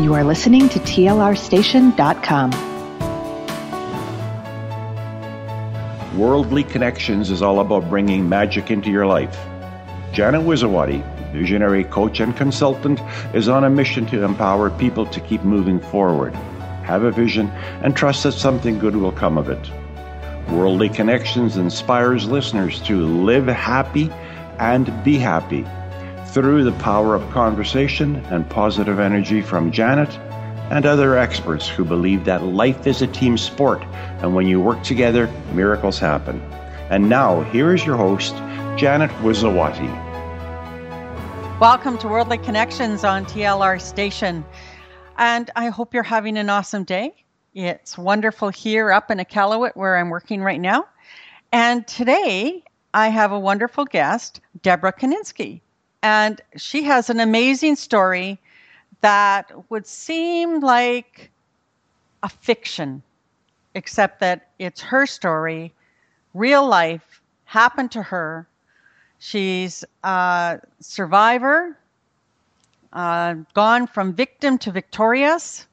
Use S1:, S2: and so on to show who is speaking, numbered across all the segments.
S1: You are listening to TLRstation.com.
S2: Worldly Connektions is all about bringing magic into your life. Janet Wizawati, visionary coach and consultant, is on a mission to empower people to keep moving forward, have a vision, and trust that something good will come of it. Worldly Connektions inspires listeners to live happy and be happy through the power of conversation and positive energy from Janet and other experts who believe that life is a team sport, and when you work together, miracles happen. And now, here is your host, Janet Wizawati.
S3: Welcome to Worldly Connektions on TLR Station. And I hope you're having an awesome day. It's wonderful here up in Iqaluit where I'm working right now. And today I have a wonderful guest, Deborah Kinisky. And she has an amazing story that would seem like a fiction, except that it's her story, real life, happened to her. She's a survivor, uh, gone from victim to victorious.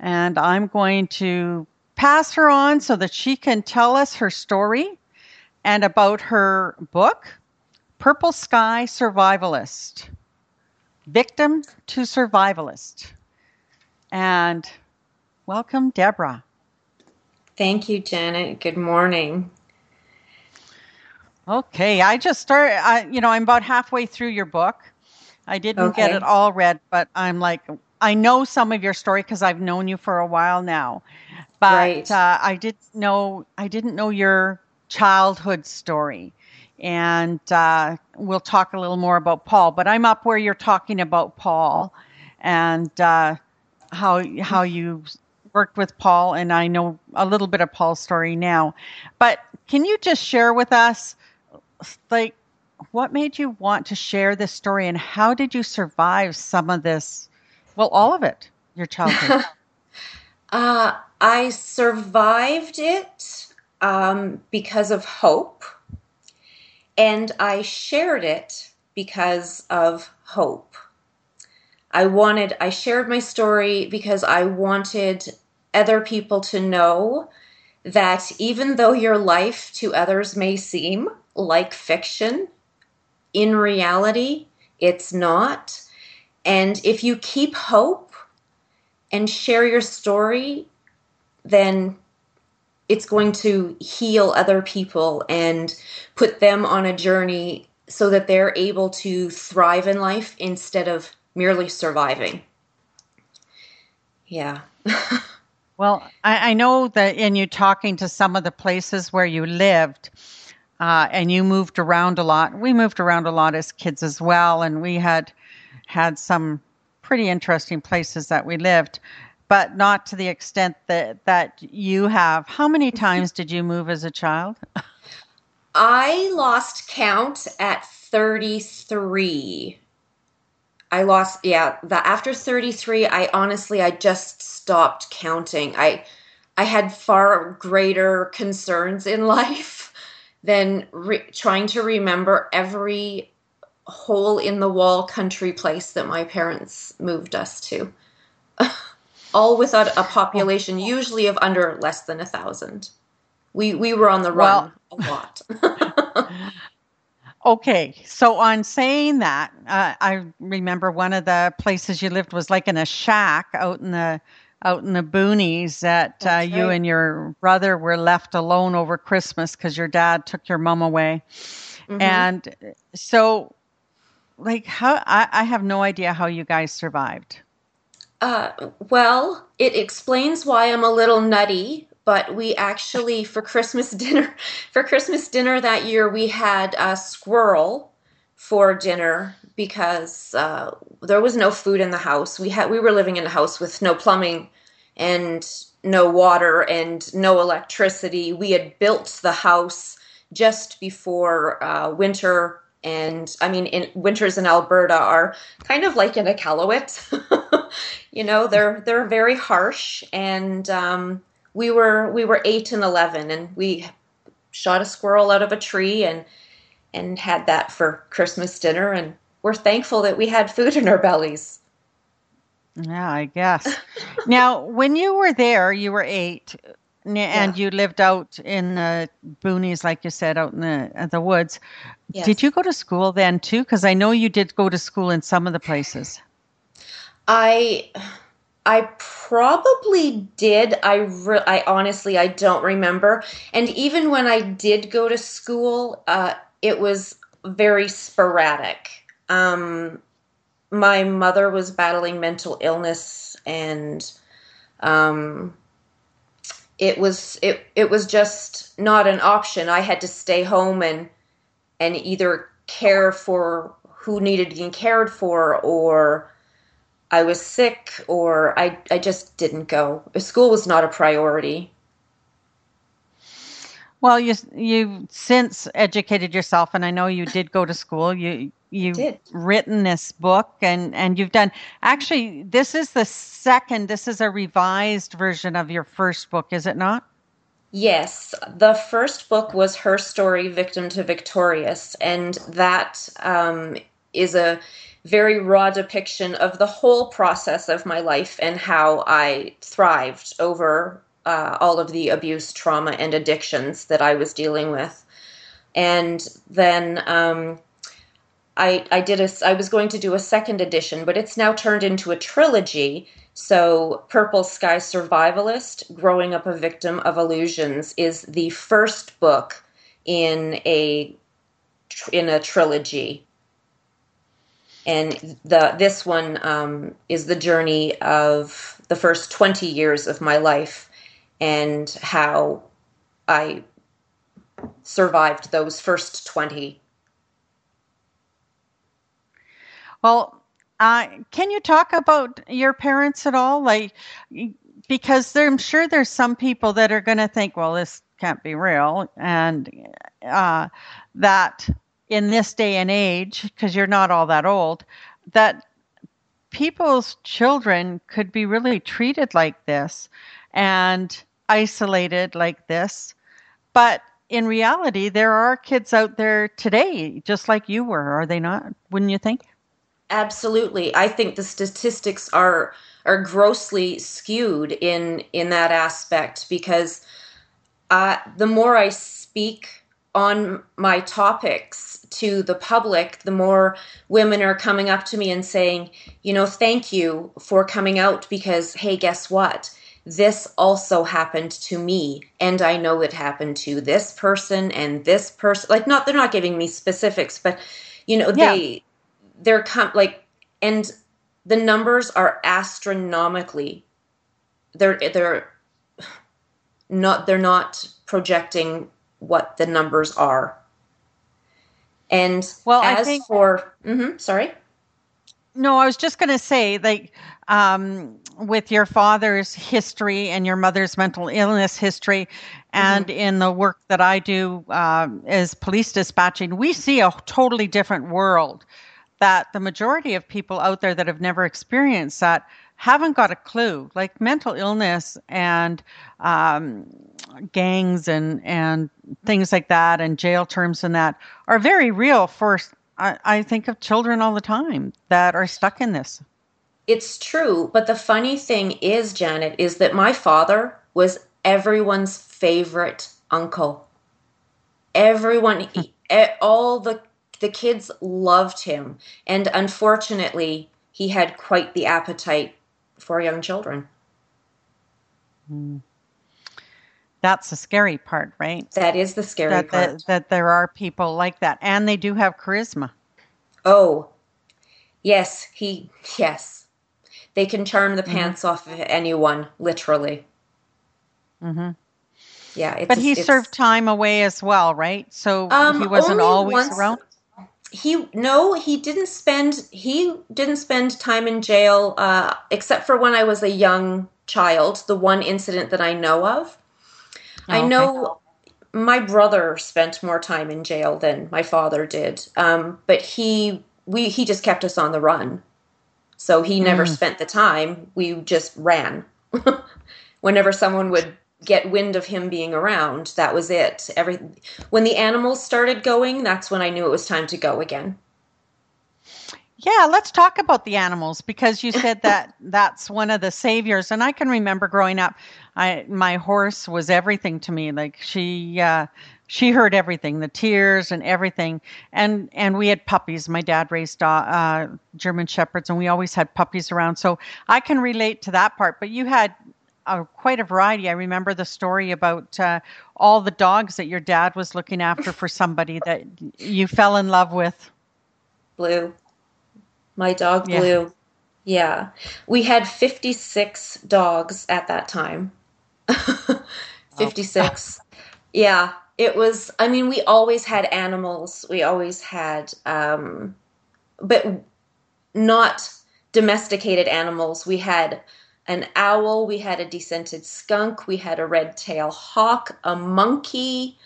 S3: And I'm going to pass her on so that she can tell us her story and about her book, Purple Sky Survivalist Victim to Survivalist. And welcome, Deborah.
S4: Thank you, Janet. Good morning.
S3: Okay, I just started, I, you know, I'm about halfway through your book. I didn't okay. get it all read, but I'm like, I know some of your story because I've known you for a while now. But right. uh, I didn't know, I didn't know your childhood story and uh, we'll talk a little more about Paul. But I'm up where you're talking about Paul and uh, how how you worked with Paul, and I know a little bit of Paul's story now. But can you just share with us, like, what made you want to share this story, and how did you survive some of this? Well, all of it, your childhood.
S4: uh, I survived it um, because of hope and I shared it because of hope. I wanted, I shared my story because I wanted other people to know that even though your life to others may seem like fiction, in reality, it's not. And if you keep hope and share your story, then it's going to heal other people and put them on a journey so that they're able to thrive in life instead of merely surviving. Yeah.
S3: well, I, I, know that in you talking to some of the places where you lived, uh, and you moved around a lot. We moved around a lot as kids as well, and we had had some pretty interesting places that we lived but not to the extent that that you have. How many mm-hmm. times did you move as a child?
S4: I lost count at 33. I lost yeah, the after 33 I honestly I just stopped counting. I I had far greater concerns in life than re- trying to remember every hole in the wall country place that my parents moved us to. all without a population usually of under less than a thousand. We we were on the run well, a lot.
S3: okay, so on saying that, uh, I remember one of the places you lived was like in a shack out in the out in the boonies that uh, right. you and your brother were left alone over Christmas because your dad took your mom away. Mm-hmm. And so, like, how I, I have no idea how you guys survived.
S4: Uh, well, it explains why I'm a little nutty. But we actually, for Christmas dinner, for Christmas dinner that year, we had a squirrel for dinner because uh, there was no food in the house. We had we were living in a house with no plumbing and no water and no electricity. We had built the house just before uh, winter and I mean, in, winters in Alberta are kind of like in a Iqaluit. you know, they're they're very harsh, and um, we were we were eight and eleven, and we shot a squirrel out of a tree and and had that for Christmas dinner, and we're thankful that we had food in our bellies.
S3: Yeah, I guess. now, when you were there, you were eight, and yeah. you lived out in the boonies, like you said, out in the the woods. Yes. Did you go to school then too? Because I know you did go to school in some of the places.
S4: I I probably did. I re- I honestly I don't remember. And even when I did go to school, uh, it was very sporadic. Um, my mother was battling mental illness, and um, it was it it was just not an option. I had to stay home and and either care for who needed being cared for or I was sick or I, I just didn't go. School was not a priority.
S3: Well, you you since educated yourself, and I know you did go to school. You you've written this book, and and you've done. Actually, this is the second. This is a revised version of your first book, is it not?
S4: Yes, the first book was her story, "Victim to Victorious," and that um, is a very raw depiction of the whole process of my life and how I thrived over uh, all of the abuse, trauma, and addictions that I was dealing with. And then um, I, I did a, I was going to do a second edition, but it's now turned into a trilogy. So, Purple Sky Survivalist, Growing Up a Victim of Illusions, is the first book in a in a trilogy and the this one um, is the journey of the first 20 years of my life and how I survived those first 20.
S3: Well, uh, can you talk about your parents at all? Like, because I'm sure there's some people that are going to think, well, this can't be real, and uh, that in this day and age, because you're not all that old, that people's children could be really treated like this and isolated like this. But in reality, there are kids out there today, just like you were, are they not? Wouldn't you think?
S4: Absolutely. I think the statistics are are grossly skewed in in that aspect because uh, the more I speak on my topics to the public, the more women are coming up to me and saying, you know, thank you for coming out because, hey, guess what? This also happened to me, and I know it happened to this person and this person. Like, not they're not giving me specifics, but you know, yeah. they they're com- like, and the numbers are astronomically. They're they're not they're not projecting what the numbers are. And well, as I think, for, mm-hmm, sorry.
S3: No, I was just going to say, like, um, with your father's history and your mother's mental illness history, and mm-hmm. in the work that I do uh, as police dispatching, we see a totally different world that the majority of people out there that have never experienced that haven't got a clue. Like mental illness and um, gangs and and things like that, and jail terms and that are very real for. I, I think of children all the time that are stuck in this.
S4: It's true, but the funny thing is, Janet, is that my father was everyone's favorite uncle. Everyone, all the the kids loved him, and unfortunately, he had quite the appetite for young children.
S3: Mm. That's the scary part, right?
S4: That is the scary
S3: that,
S4: part.
S3: That, that there are people like that, and they do have charisma.
S4: Oh, yes, he, yes. They can charm the mm-hmm. pants off of anyone, literally.
S3: Mm-hmm.
S4: Yeah,
S3: but he served time away as well, right? So um, he wasn't always once, around
S4: he no he didn't spend he didn't spend time in jail uh, except for when i was a young child the one incident that i know of. Oh, i know my brother spent more time in jail than my father did um, but he we he just kept us on the run. So he never mm. spent the time we just ran. Whenever someone would get wind of him being around, that was it. Every when the animals started going, that's when I knew it was time to go again.
S3: Yeah, let's talk about the animals because you said that that's one of the saviors, and I can remember growing up. I my horse was everything to me. Like she uh, she heard everything, the tears and everything, and and we had puppies. My dad raised uh, German shepherds, and we always had puppies around. So I can relate to that part. But you had uh, quite a variety. I remember the story about uh, all the dogs that your dad was looking after for somebody that you fell in love with.
S4: Blue. My dog yeah. Blue. Yeah. We had 56 dogs at that time. 56. Oh. yeah. It was, I mean, we always had animals. We always had, um, but not domesticated animals. We had an owl, we had a descented skunk, we had a red tail hawk, a monkey,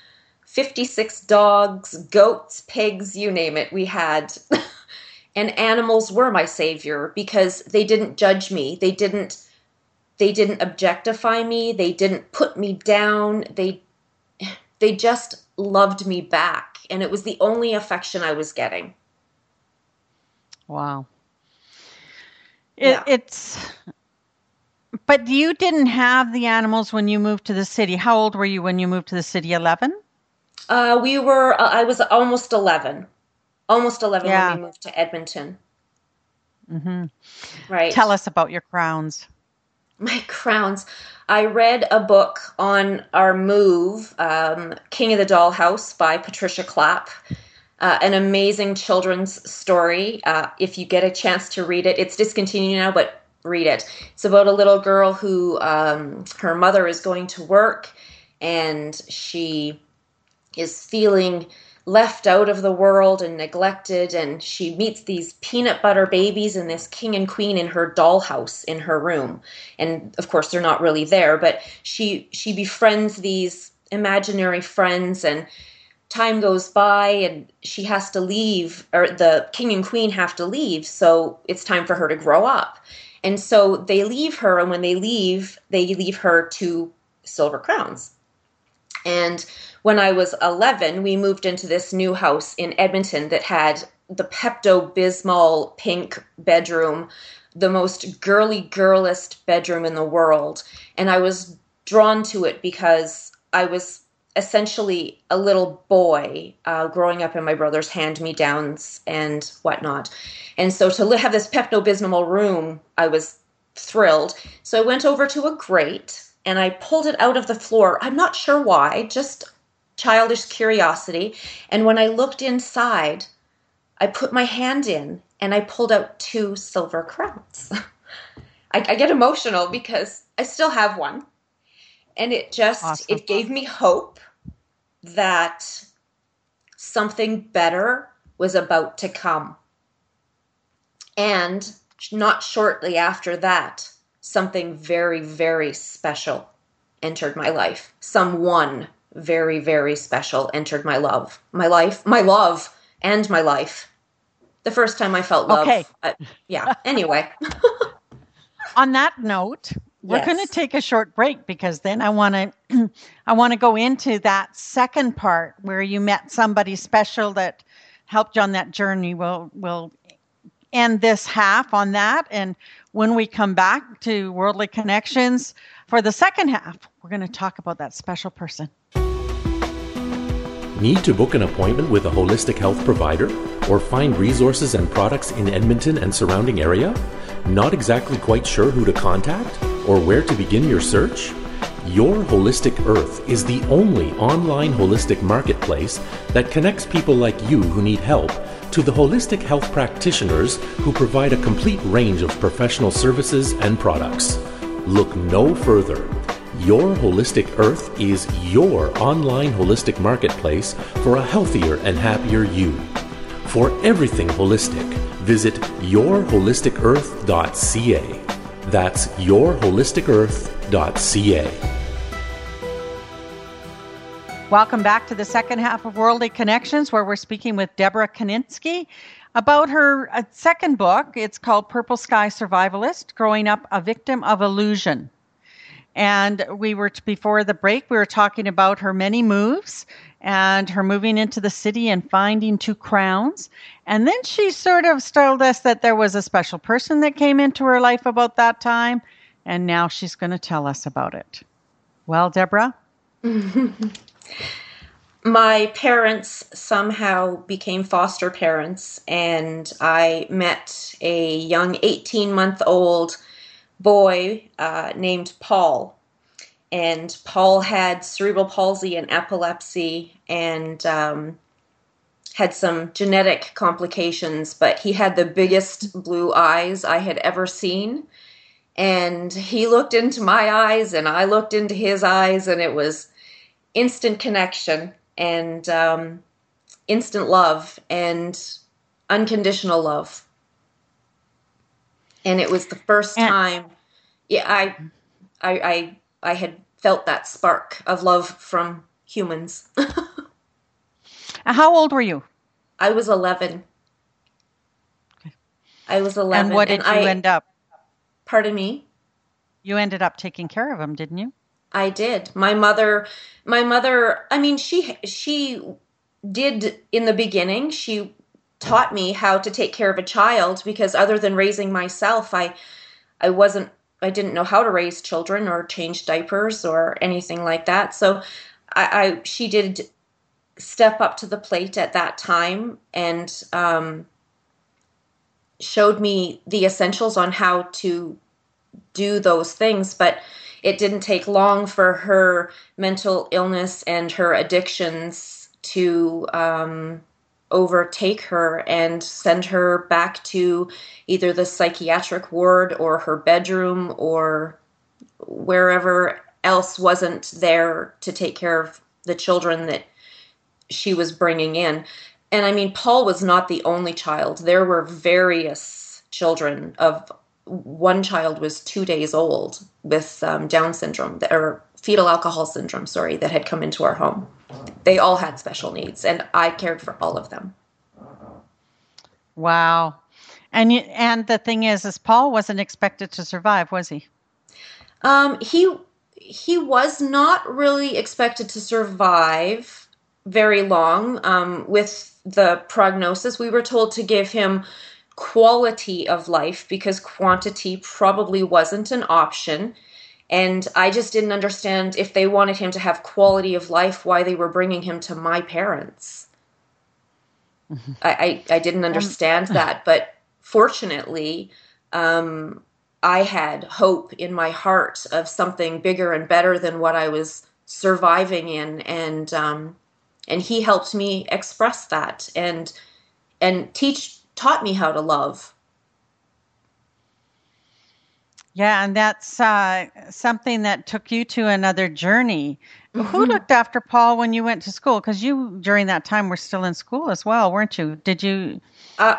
S4: 56 dogs, goats, pigs, you name it. We had and animals were my savior because they didn't judge me. They didn't they didn't objectify me. They didn't put me down. They they just loved me back and it was the only affection I was getting.
S3: Wow. It, yeah. It's but you didn't have the animals when you moved to the city. How old were you when you moved to the city? 11?
S4: Uh, we were, uh, I was almost 11. Almost 11 yeah. when we moved to Edmonton.
S3: Mm-hmm. Right. Tell us about your crowns.
S4: My crowns. I read a book on our move, um, King of the Dollhouse by Patricia Clapp. Uh, an amazing children's story. Uh, if you get a chance to read it, it's discontinued now, but read it. It's about a little girl who um, her mother is going to work and she is feeling left out of the world and neglected and she meets these peanut butter babies and this king and queen in her dollhouse in her room. And of course they're not really there but she she befriends these imaginary friends and time goes by and she has to leave or the king and queen have to leave. So it's time for her to grow up and so they leave her, and when they leave, they leave her two silver crowns. And when I was 11, we moved into this new house in Edmonton that had the Pepto Bismol pink bedroom, the most girly girlest bedroom in the world. And I was drawn to it because I was essentially a little boy uh, growing up in my brother's hand me downs and whatnot. And so to have this Pepto Bismol room, I was thrilled. So I went over to a grate and I pulled it out of the floor. I'm not sure why, just childish curiosity. And when I looked inside, I put my hand in and I pulled out two silver crowns. I, I, get emotional because I still have one. And it just awesome. it gave me hope that something better was about to come. And not shortly after that, something very, very special entered my life. Someone very, very special entered my love, my life, my love, and my life. The first time I felt love. Okay. Uh, yeah. Anyway.
S3: On that note, we're yes. going to take a short break because then I want to I want to go into that second part where you met somebody special that helped you on that journey. We'll we'll end this half on that and when we come back to Worldly Connektions for the second half, we're going to talk about that special person.
S5: Need to book an appointment with a holistic health provider or find resources and products in Edmonton and surrounding area? Not exactly quite sure who to contact or where to begin your search? Your Holistic Earth is the only online holistic marketplace that connects people like you who need help to the holistic health practitioners who provide a complete range of professional services and products. Look no further. Your Holistic Earth is your online holistic marketplace for a healthier and happier you. For everything holistic, visit yourholisticearth.ca. That's yourholisticearth.ca.
S3: Welcome back to the second half of Worldly Connektions, where we're speaking with Deborah Kinisky about her uh, second book. It's called Purple Sky Survivalist Growing Up a Victim of Illusion. And we were, before the break, we were talking about her many moves and her moving into the city and finding two crowns. And then she sort of told us that there was a special person that came into her life about that time, and now she's going to tell us about it. Well, Deborah?
S4: My parents somehow became foster parents, and I met a young 18 month old boy uh, named Paul and Paul had cerebral palsy and epilepsy and um, had some genetic complications, but he had the biggest blue eyes I had ever seen. And he looked into my eyes, and I looked into his eyes, and it was instant connection and um, instant love and unconditional love. And it was the first time, yeah, I, I, I I had felt that spark of love from humans.
S3: Uh, how old were you?
S4: I was 11. Okay. I was 11.
S3: And what did and you I, end up?
S4: Pardon me?
S3: You ended up taking care of him, didn't you?
S4: I did. My mother, my mother, I mean, she, she did in the beginning, she taught me how to take care of a child because other than raising myself, I, I wasn't I didn't know how to raise children or change diapers or anything like that. So I, I she did step up to the plate at that time and um, showed me the essentials on how to do those things. But it didn't take long for her mental illness and her addictions to um, overtake her and send her back to either the psychiatric ward or her bedroom or wherever else wasn't there to take care of the children that she was bringing in. And I mean, Paul was not the only child. There were various children of one child was two days old with um, Down syndrome or fetal alcohol syndrome, sorry, that had come into our home. They all had special needs, and I cared for all of them.
S3: Wow. And and the thing is, is Paul wasn't expected to survive, was he?
S4: Um, he he was not really expected to survive very long. Um, with the prognosis, we were told to give him quality of life because quantity probably wasn't an option. And I just didn't understand if they wanted him to have quality of life, why they were bringing him to my parents. I, I, I, didn't um, understand that. But fortunately, um, I had hope in my heart of something bigger and better than what I was surviving in. And, um, and he helped me express that and, and teach, taught me how to love
S3: yeah, and that's uh, something that took you to another journey. Mm-hmm. Who looked after Paul when you went to school? Because you, during that time, were still in school as well, weren't you? Did you?
S4: Uh,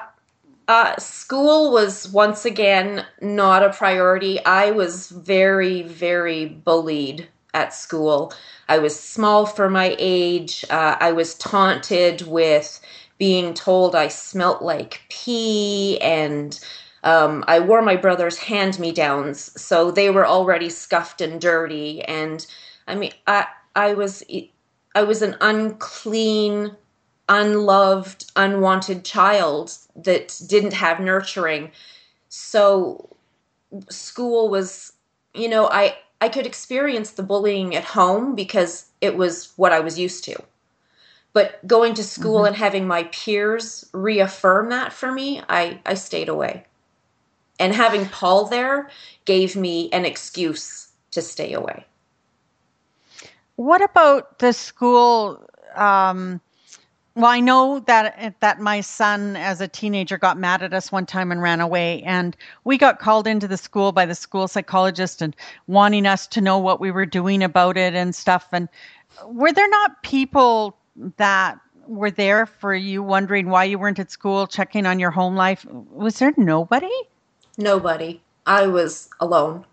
S4: uh, school was once again not a priority. I was very, very bullied at school. I was small for my age. Uh, I was taunted with being told I smelt like pee and um, I wore my brother's hand me downs, so they were already scuffed and dirty. And I mean, I I was I was an unclean, unloved, unwanted child that didn't have nurturing. So school was, you know, I I could experience the bullying at home because it was what I was used to. But going to school mm-hmm. and having my peers reaffirm that for me, I, I stayed away. And having Paul there gave me an excuse to stay away.
S3: What about the school? Um, well, I know that that my son, as a teenager, got mad at us one time and ran away, and we got called into the school by the school psychologist and wanting us to know what we were doing about it and stuff. And were there not people that were there for you, wondering why you weren't at school, checking on your home life? Was there nobody?
S4: Nobody. I was alone.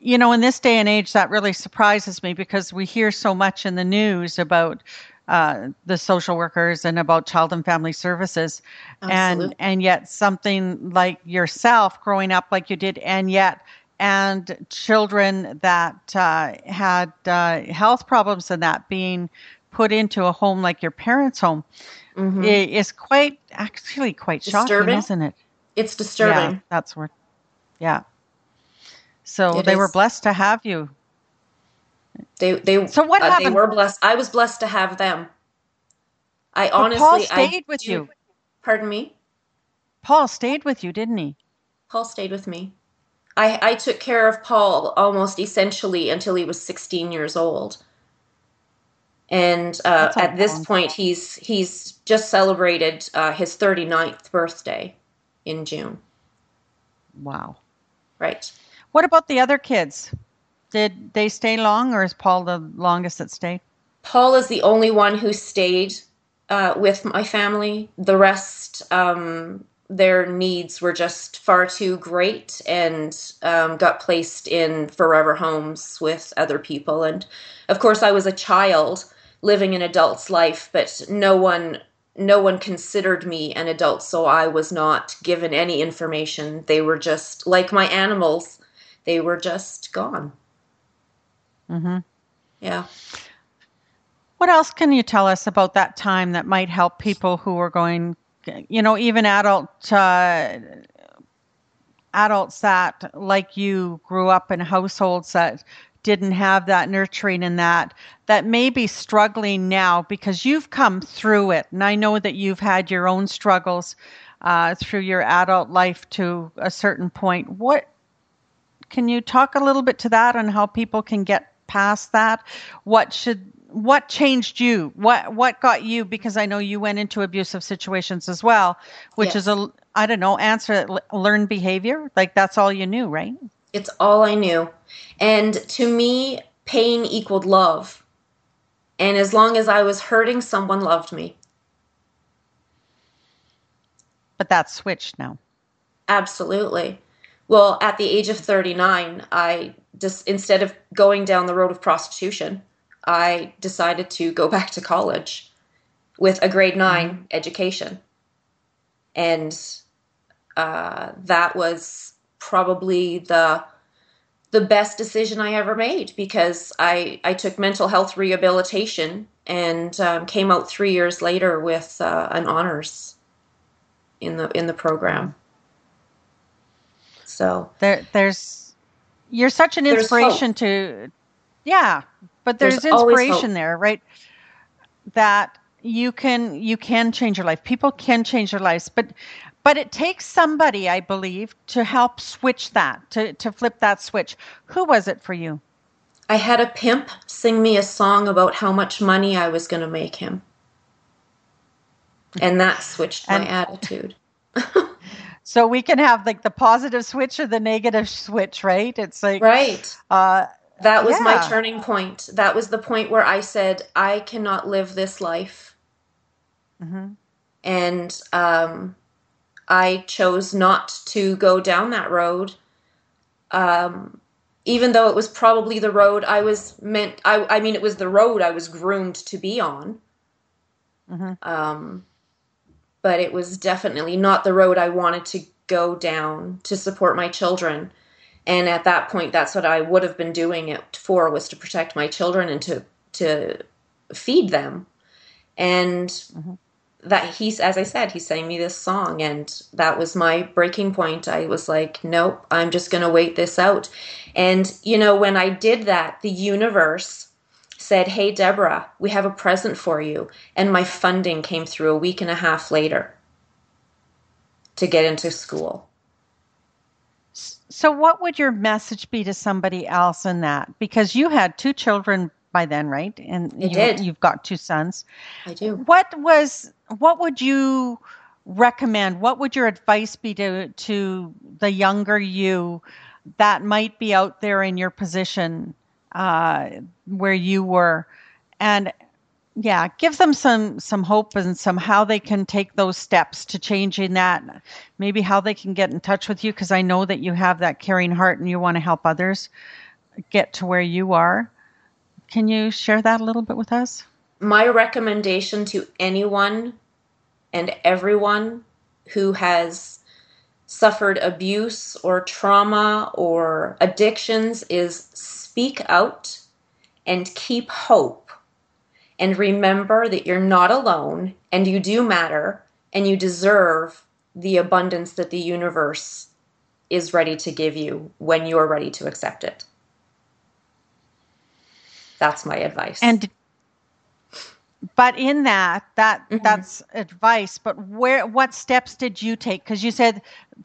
S3: You know, in this day and age, that really surprises me because we hear so much in the news about uh, the social workers and about child and family services, Absolutely. and and yet something like yourself growing up like you did, and yet and children that uh, had uh, health problems and that being put into a home like your parents' home mm-hmm. is quite actually quite disturbing. shocking, isn't it?
S4: It's disturbing.
S3: Yeah, that's where. Yeah. So it they is. were blessed to have you.
S4: They they
S3: so what uh, happened?
S4: They were blessed. I was blessed to have them. I
S3: but
S4: honestly
S3: Paul stayed
S4: I
S3: with
S4: do,
S3: you.
S4: Pardon me.
S3: Paul stayed with you, didn't he?
S4: Paul stayed with me. I, I took care of Paul almost essentially until he was 16 years old. And uh, at this point, he's he's just celebrated uh, his 39th birthday in June.
S3: Wow.
S4: Right.
S3: What about the other kids? Did they stay long, or is Paul the longest that stayed?
S4: Paul is the only one who stayed uh, with my family. The rest um, their needs were just far too great and um, got placed in forever homes with other people. And of course, I was a child living an adult's life, but no one no one considered me an adult, so I was not given any information. They were just like my animals; they were just gone.
S3: Mm-hmm.
S4: Yeah.
S3: What else can you tell us about that time that might help people who are going you know, even adult uh, adults that, like you, grew up in households that didn't have that nurturing and that that may be struggling now because you've come through it, and I know that you've had your own struggles uh, through your adult life to a certain point. What can you talk a little bit to that on how people can get past that? What should what changed you? What what got you? Because I know you went into abusive situations as well, which yes. is a I don't know answer learned behavior. Like that's all you knew, right?
S4: It's all I knew, and to me, pain equaled love. And as long as I was hurting, someone loved me.
S3: But that switched now.
S4: Absolutely. Well, at the age of 39, I just instead of going down the road of prostitution, I decided to go back to college with a grade 9 mm-hmm. education. And uh, that was probably the the best decision I ever made because I I took mental health rehabilitation and um, came out three years later with uh, an honors in the in the program. So
S3: there there's you're such an inspiration to yeah but there's, there's inspiration there right? That you can you can change your life. People can change their lives but but it takes somebody i believe to help switch that to to flip that switch who was it for you
S4: i had a pimp sing me a song about how much money i was going to make him and that switched my attitude
S3: so we can have like the positive switch or the negative switch right it's like
S4: right
S3: uh
S4: that was yeah. my turning point. That was the point where I said, I cannot live this life.
S3: Mm-hmm.
S4: And um, I chose not to go down that road. Um, even though it was probably the road I was meant, I, I mean, it was the road I was groomed to be on.
S3: Mm-hmm.
S4: Um, but it was definitely not the road I wanted to go down to support my children and at that point that's what i would have been doing it for was to protect my children and to to feed them and mm-hmm. That he's as i said he sang me this song and that was my breaking point. I was like nope i'm just going to wait this out. And you know when i did that the universe said hey deborah we have a present for you. And my funding came through a week and a half later to get into school.
S3: So, what would your message be to somebody else in that? Because you had two children by then, right? And
S4: you, did.
S3: You've got two sons.
S4: I do.
S3: What was? What would you recommend? What would your advice be to to the younger you that might be out there in your position uh, where you were? And yeah give them some some hope and some how they can take those steps to changing that maybe how they can get in touch with you because i know that you have that caring heart and you want to help others get to where you are can you share that a little bit with us
S4: my recommendation to anyone and everyone who has suffered abuse or trauma or addictions is speak out and keep hope and remember that you're not alone and you do matter and you deserve the abundance that the universe is ready to give you when you're ready to accept it. That's my advice.
S3: And but in that that mm-hmm. that's advice but where what steps did you take because you said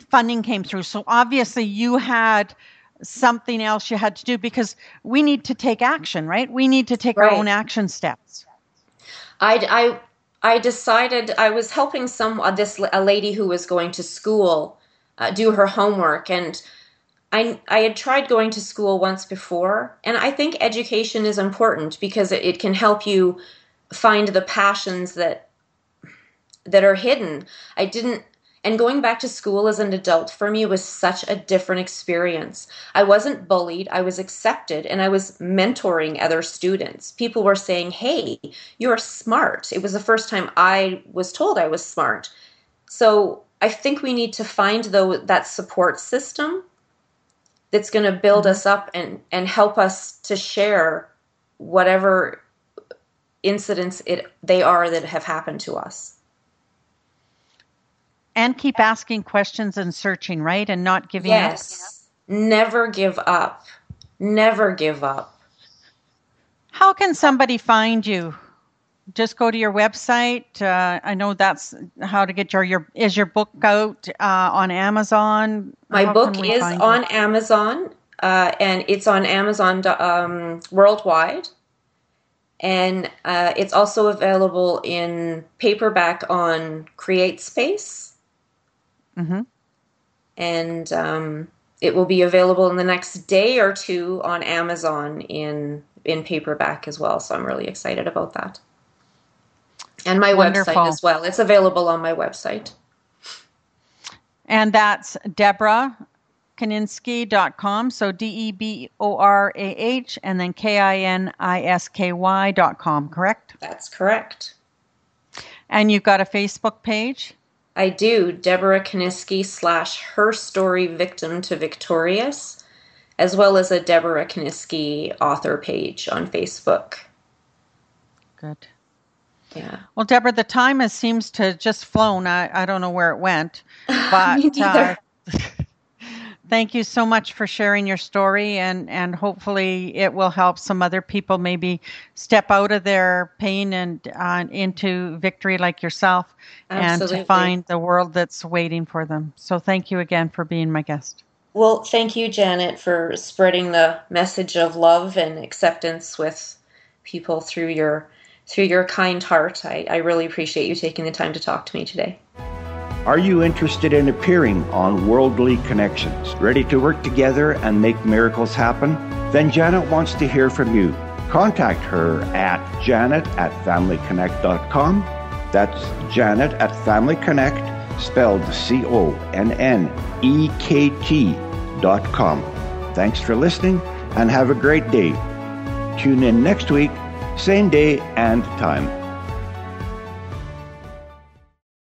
S3: funding came through so obviously you had something else you had to do because we need to take action right we need to take right. our own action steps
S4: i i i decided i was helping some uh, this a lady who was going to school uh, do her homework and I, I had tried going to school once before, and I think education is important because it, it can help you find the passions that that are hidden. I didn't and going back to school as an adult for me was such a different experience. I wasn't bullied, I was accepted, and I was mentoring other students. People were saying, Hey, you're smart. It was the first time I was told I was smart. So I think we need to find though that support system that's going to build mm-hmm. us up and, and help us to share whatever incidents it they are that have happened to us
S3: and keep asking questions and searching right and not giving up.
S4: yes up. never give up never give up
S3: how can somebody find you just go to your website uh, i know that's how to get your your is your book out uh, on amazon
S4: my how book is on amazon uh, and it's on amazon um, worldwide and uh, it's also available in paperback on CreateSpace. Mm-hmm. And um, it will be available in the next day or two on Amazon in in paperback as well. So I'm really excited about that. And my Wonderful. website as well. It's available on my website.
S3: And that's Deborah Kinisky.com. So D E B O R A H and then K I N I S K Y.com, correct?
S4: That's correct.
S3: And you've got a Facebook page?
S4: I do. Deborah Kinisky slash her story victim to victorious, as well as a Deborah Kinisky author page on Facebook.
S3: Good.
S4: Yeah.
S3: Well, Deborah, the time has seems to just flown. I, I don't know where it went, but uh, thank you so much for sharing your story and and hopefully it will help some other people maybe step out of their pain and uh, into victory like yourself Absolutely. and to find the world that's waiting for them so thank you again for being my guest
S4: well thank you janet for spreading the message of love and acceptance with people through your through your kind heart I, I really appreciate you taking the time to talk to me today
S2: are you interested in appearing on Worldly Connektions? Ready to work together and make miracles happen? Then Janet wants to hear from you. Contact her at janet at familyconnekt.com. That's janet at familyconnekt, spelled C O N N E K T dot com. Thanks for listening and have a great day. Tune in next week, same day and time.